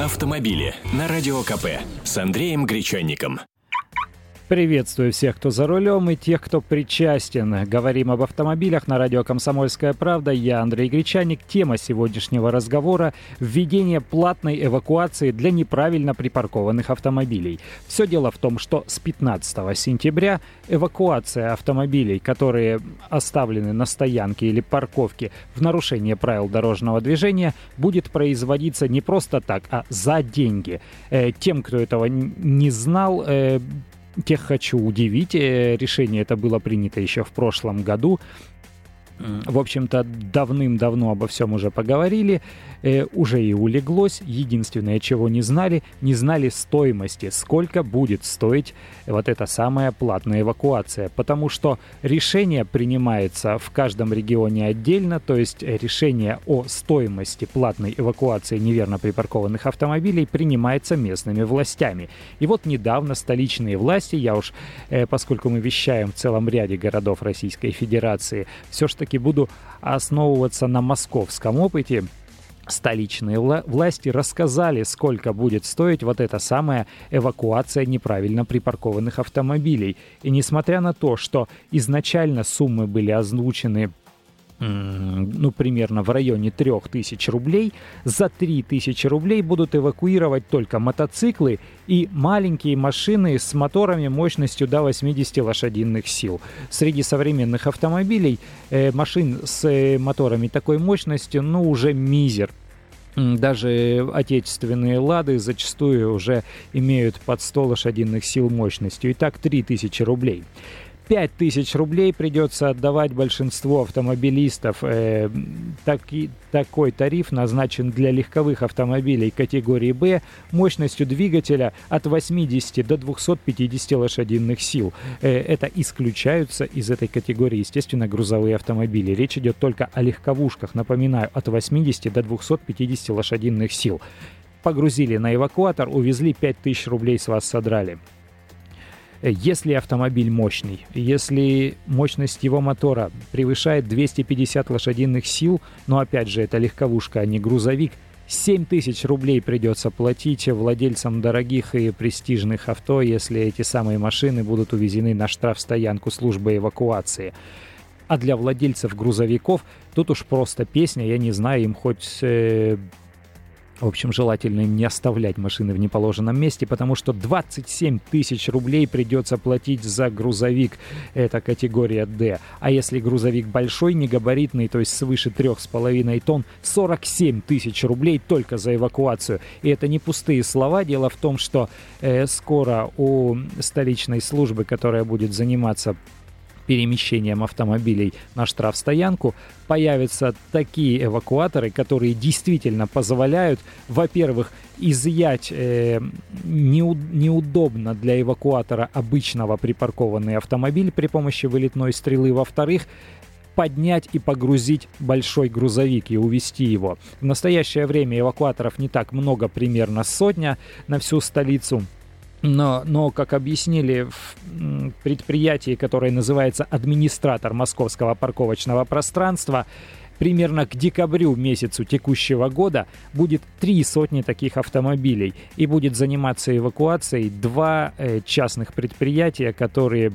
Автомобили на Радио КП с Андреем Гречанником. Приветствую всех, кто за рулем и тех, кто причастен. Говорим об автомобилях на радио «Комсомольская правда». Я Андрей Гречаник. Тема сегодняшнего разговора – введение платной эвакуации для неправильно припаркованных автомобилей. Все дело в том, что с 15 сентября эвакуация автомобилей, которые оставлены на стоянке или парковке в нарушение правил дорожного движения, будет производиться не просто так, а за деньги. Э, тем, кто этого не знал, э, Тех хочу удивить. Э, решение это было принято еще в прошлом году. В общем-то, давным-давно обо всем уже поговорили э, уже и улеглось. Единственное, чего не знали, не знали стоимости, сколько будет стоить вот эта самая платная эвакуация. Потому что решение принимается в каждом регионе отдельно, то есть решение о стоимости платной эвакуации неверно припаркованных автомобилей принимается местными властями. И вот недавно столичные власти, я уж, э, поскольку мы вещаем в целом ряде городов Российской Федерации, все-таки буду основываться на московском опыте, столичные власти рассказали, сколько будет стоить вот эта самая эвакуация неправильно припаркованных автомобилей. И несмотря на то, что изначально суммы были озвучены ну, примерно в районе 3000 рублей. За 3000 рублей будут эвакуировать только мотоциклы и маленькие машины с моторами мощностью до 80 лошадиных сил. Среди современных автомобилей э, машин с э, моторами такой мощностью, ну, уже мизер даже отечественные «Лады» зачастую уже имеют под 100 лошадиных сил мощностью. Итак, 3000 рублей. 5 тысяч рублей придется отдавать большинству автомобилистов. Э, таки, такой тариф назначен для легковых автомобилей категории «Б» мощностью двигателя от 80 до 250 лошадиных сил. Э, это исключаются из этой категории, естественно, грузовые автомобили. Речь идет только о легковушках, напоминаю, от 80 до 250 лошадиных сил. Погрузили на эвакуатор, увезли 5000 рублей с вас содрали. Если автомобиль мощный, если мощность его мотора превышает 250 лошадиных сил, но опять же это легковушка, а не грузовик, 7 тысяч рублей придется платить владельцам дорогих и престижных авто, если эти самые машины будут увезены на штрафстоянку службы эвакуации. А для владельцев грузовиков тут уж просто песня, я не знаю, им хоть э, в общем, желательно не оставлять машины в неположенном месте, потому что 27 тысяч рублей придется платить за грузовик. Это категория D. А если грузовик большой, негабаритный, то есть свыше 3,5 тонн, 47 тысяч рублей только за эвакуацию. И это не пустые слова. Дело в том, что э, скоро у столичной службы, которая будет заниматься перемещением автомобилей на штрафстоянку, появятся такие эвакуаторы, которые действительно позволяют, во-первых, изъять э, неуд- неудобно для эвакуатора обычного припаркованный автомобиль при помощи вылетной стрелы, во-вторых, поднять и погрузить большой грузовик и увезти его. В настоящее время эвакуаторов не так много, примерно сотня на всю столицу. Но, но, как объяснили в предприятии, которое называется «Администратор московского парковочного пространства», примерно к декабрю месяцу текущего года будет три сотни таких автомобилей. И будет заниматься эвакуацией два э, частных предприятия, которые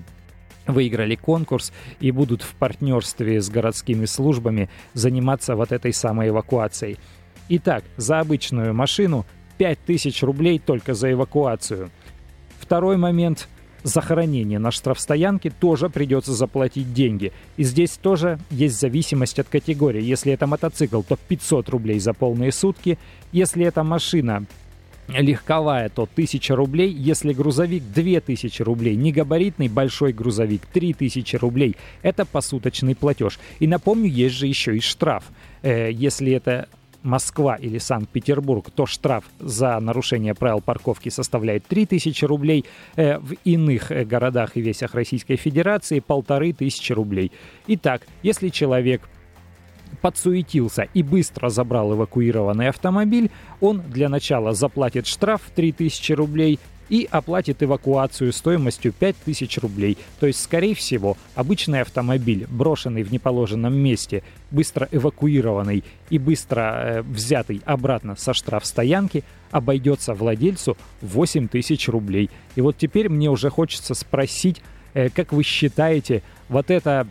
выиграли конкурс и будут в партнерстве с городскими службами заниматься вот этой самой эвакуацией. Итак, за обычную машину 5000 рублей только за эвакуацию – Второй момент захоронение на штрафстоянке тоже придется заплатить деньги. И здесь тоже есть зависимость от категории. Если это мотоцикл, то 500 рублей за полные сутки. Если это машина легковая, то 1000 рублей. Если грузовик, 2000 рублей. Негабаритный большой грузовик, 3000 рублей. Это посуточный платеж. И напомню, есть же еще и штраф. Э, если это Москва или Санкт-Петербург, то штраф за нарушение правил парковки составляет 3000 рублей. Э, в иных э, городах и весях Российской Федерации полторы тысячи рублей. Итак, если человек подсуетился и быстро забрал эвакуированный автомобиль, он для начала заплатит штраф в 3000 рублей, и оплатит эвакуацию стоимостью 5000 рублей. То есть, скорее всего, обычный автомобиль, брошенный в неположенном месте, быстро эвакуированный и быстро э, взятый обратно со штрафстоянки, обойдется владельцу 8 тысяч рублей. И вот теперь мне уже хочется спросить, э, как вы считаете, вот это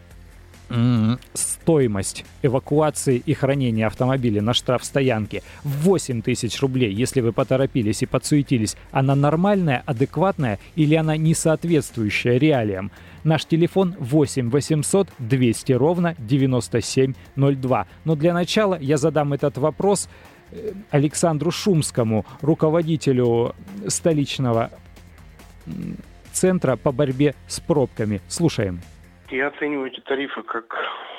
стоимость эвакуации и хранения автомобиля на штрафстоянке в 8 тысяч рублей, если вы поторопились и подсуетились, она нормальная, адекватная или она не соответствующая реалиям? Наш телефон 8 800 200 ровно 9702. Но для начала я задам этот вопрос э, Александру Шумскому, руководителю столичного центра по борьбе с пробками. Слушаем. Я оцениваю эти тарифы как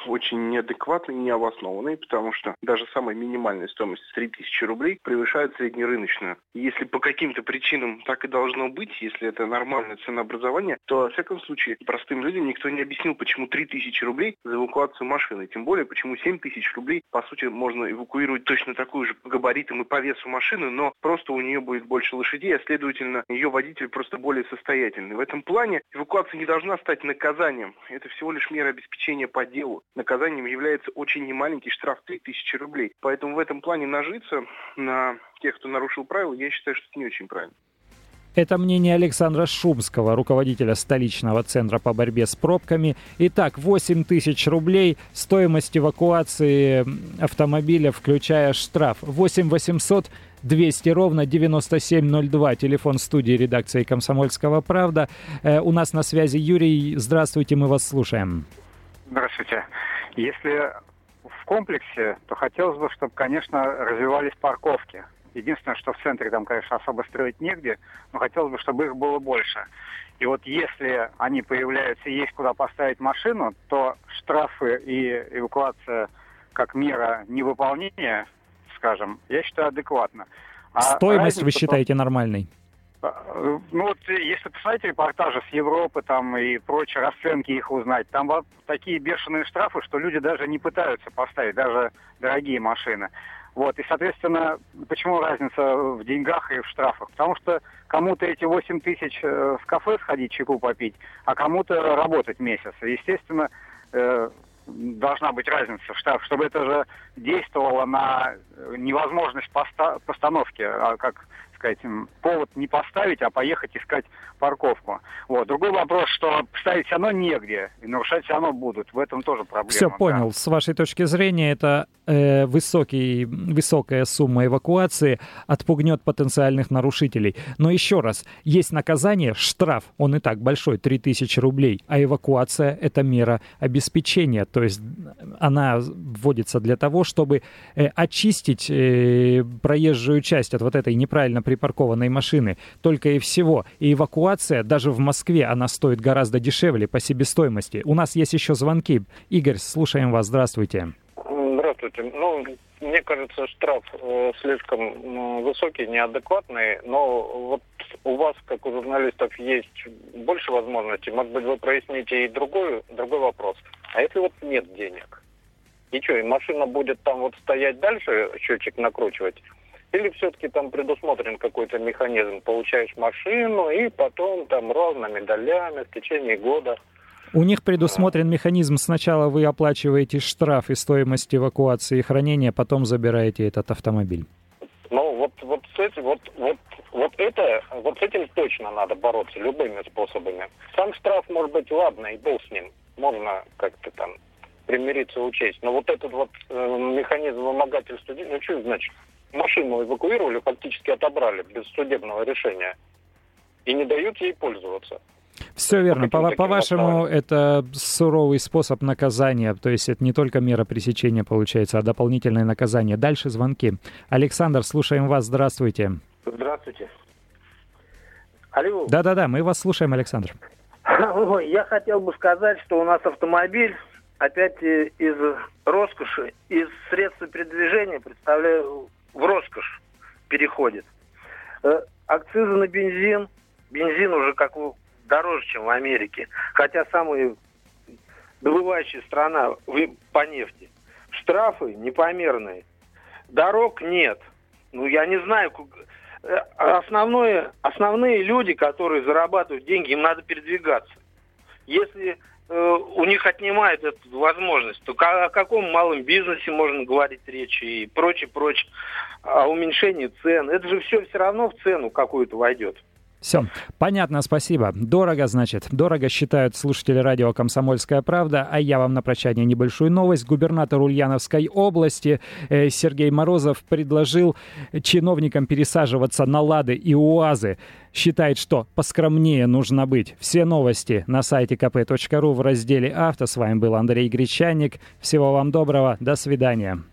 очень неадекватные и необоснованные, потому что даже самая минимальная стоимость 3000 рублей превышает среднерыночную. Если по каким-то причинам так и должно быть, если это нормальное ценообразование, то, во всяком случае, простым людям никто не объяснил, почему 3000 рублей за эвакуацию машины. Тем более, почему 7000 рублей, по сути, можно эвакуировать точно такую же по габаритам и по весу машины, но просто у нее будет больше лошадей, а следовательно, ее водитель просто более состоятельный. В этом плане эвакуация не должна стать наказанием это всего лишь мера обеспечения по делу. Наказанием является очень немаленький штраф 3000 рублей. Поэтому в этом плане нажиться на тех, кто нарушил правила, я считаю, что это не очень правильно. Это мнение Александра Шумского, руководителя столичного центра по борьбе с пробками. Итак, 8 тысяч рублей стоимость эвакуации автомобиля, включая штраф. 8 800 200 ровно 9702. Телефон студии редакции «Комсомольского правда». Э, у нас на связи Юрий. Здравствуйте, мы вас слушаем. Здравствуйте. Если в комплексе, то хотелось бы, чтобы, конечно, развивались парковки. Единственное, что в центре там, конечно, особо строить негде, но хотелось бы, чтобы их было больше. И вот если они появляются и есть куда поставить машину, то штрафы и эвакуация как мера невыполнения, скажем, я считаю адекватно. А Стоимость разница, вы считаете нормальной? А, ну вот если посмотреть репортажи с Европы там и прочие расценки их узнать, там вот такие бешеные штрафы, что люди даже не пытаются поставить, даже дорогие машины. Вот, и, соответственно, почему разница в деньгах и в штрафах? Потому что кому-то эти 8 тысяч э, в кафе сходить, чайку попить, а кому-то работать месяц. Естественно, э, должна быть разница в штраф, чтобы это же действовало на невозможность поста постановки, а как сказать, повод не поставить, а поехать искать парковку. Вот. Другой вопрос, что ставить все равно негде, и нарушать все равно будут. В этом тоже проблема. Все, понял. Да. С вашей точки зрения, это э, высокий, высокая сумма эвакуации отпугнет потенциальных нарушителей. Но еще раз, есть наказание, штраф, он и так большой, 3000 рублей, а эвакуация — это мера обеспечения. То есть она вводится для того, чтобы э, очистить э, проезжую часть от вот этой неправильно припаркованной машины. Только и всего. И эвакуация даже в Москве, она стоит гораздо дешевле по себестоимости. У нас есть еще звонки. Игорь, слушаем вас. Здравствуйте. Здравствуйте. Ну, мне кажется, штраф э, слишком высокий, неадекватный, но вот у вас, как у журналистов, есть больше возможностей. Может быть, вы проясните и другой, другой вопрос. А если вот нет денег? И что, и машина будет там вот стоять дальше, счетчик накручивать? Или все-таки там предусмотрен какой-то механизм? Получаешь машину и потом там разными долями в течение года. У них предусмотрен механизм. Сначала вы оплачиваете штраф и стоимость эвакуации и хранения, потом забираете этот автомобиль. Ну, вот, вот с этим, вот, вот, вот это, вот с этим точно надо бороться любыми способами. Сам штраф, может быть, ладно, и был с ним. Можно как-то там примириться, учесть. Но вот этот вот э, механизм вымогательства, ну что значит? Машину эвакуировали, фактически отобрали без судебного решения и не дают ей пользоваться. Все верно. По, по вашему, это суровый способ наказания. То есть это не только мера пресечения получается, а дополнительное наказание. Дальше звонки. Александр, слушаем вас. Здравствуйте. Здравствуйте. Алло. Да-да-да, мы вас слушаем, Александр. Я хотел бы сказать, что у нас автомобиль опять э, из роскоши, из средств передвижения представляю в роскошь переходит. Э, акцизы на бензин, бензин уже как дороже, чем в Америке, хотя самая добывающая страна по нефти. Штрафы непомерные. Дорог нет. Ну, я не знаю, э, основное, основные люди, которые зарабатывают деньги, им надо передвигаться. Если у них отнимают эту возможность, то о каком малом бизнесе можно говорить речь и прочее, прочее, о уменьшении цен. Это же все все равно в цену какую-то войдет. Все, понятно, спасибо. Дорого, значит. Дорого считают слушатели радио «Комсомольская правда». А я вам на прощание небольшую новость. Губернатор Ульяновской области э, Сергей Морозов предложил чиновникам пересаживаться на «Лады» и «УАЗы». Считает, что поскромнее нужно быть. Все новости на сайте kp.ru в разделе «Авто». С вами был Андрей Гречаник. Всего вам доброго. До свидания.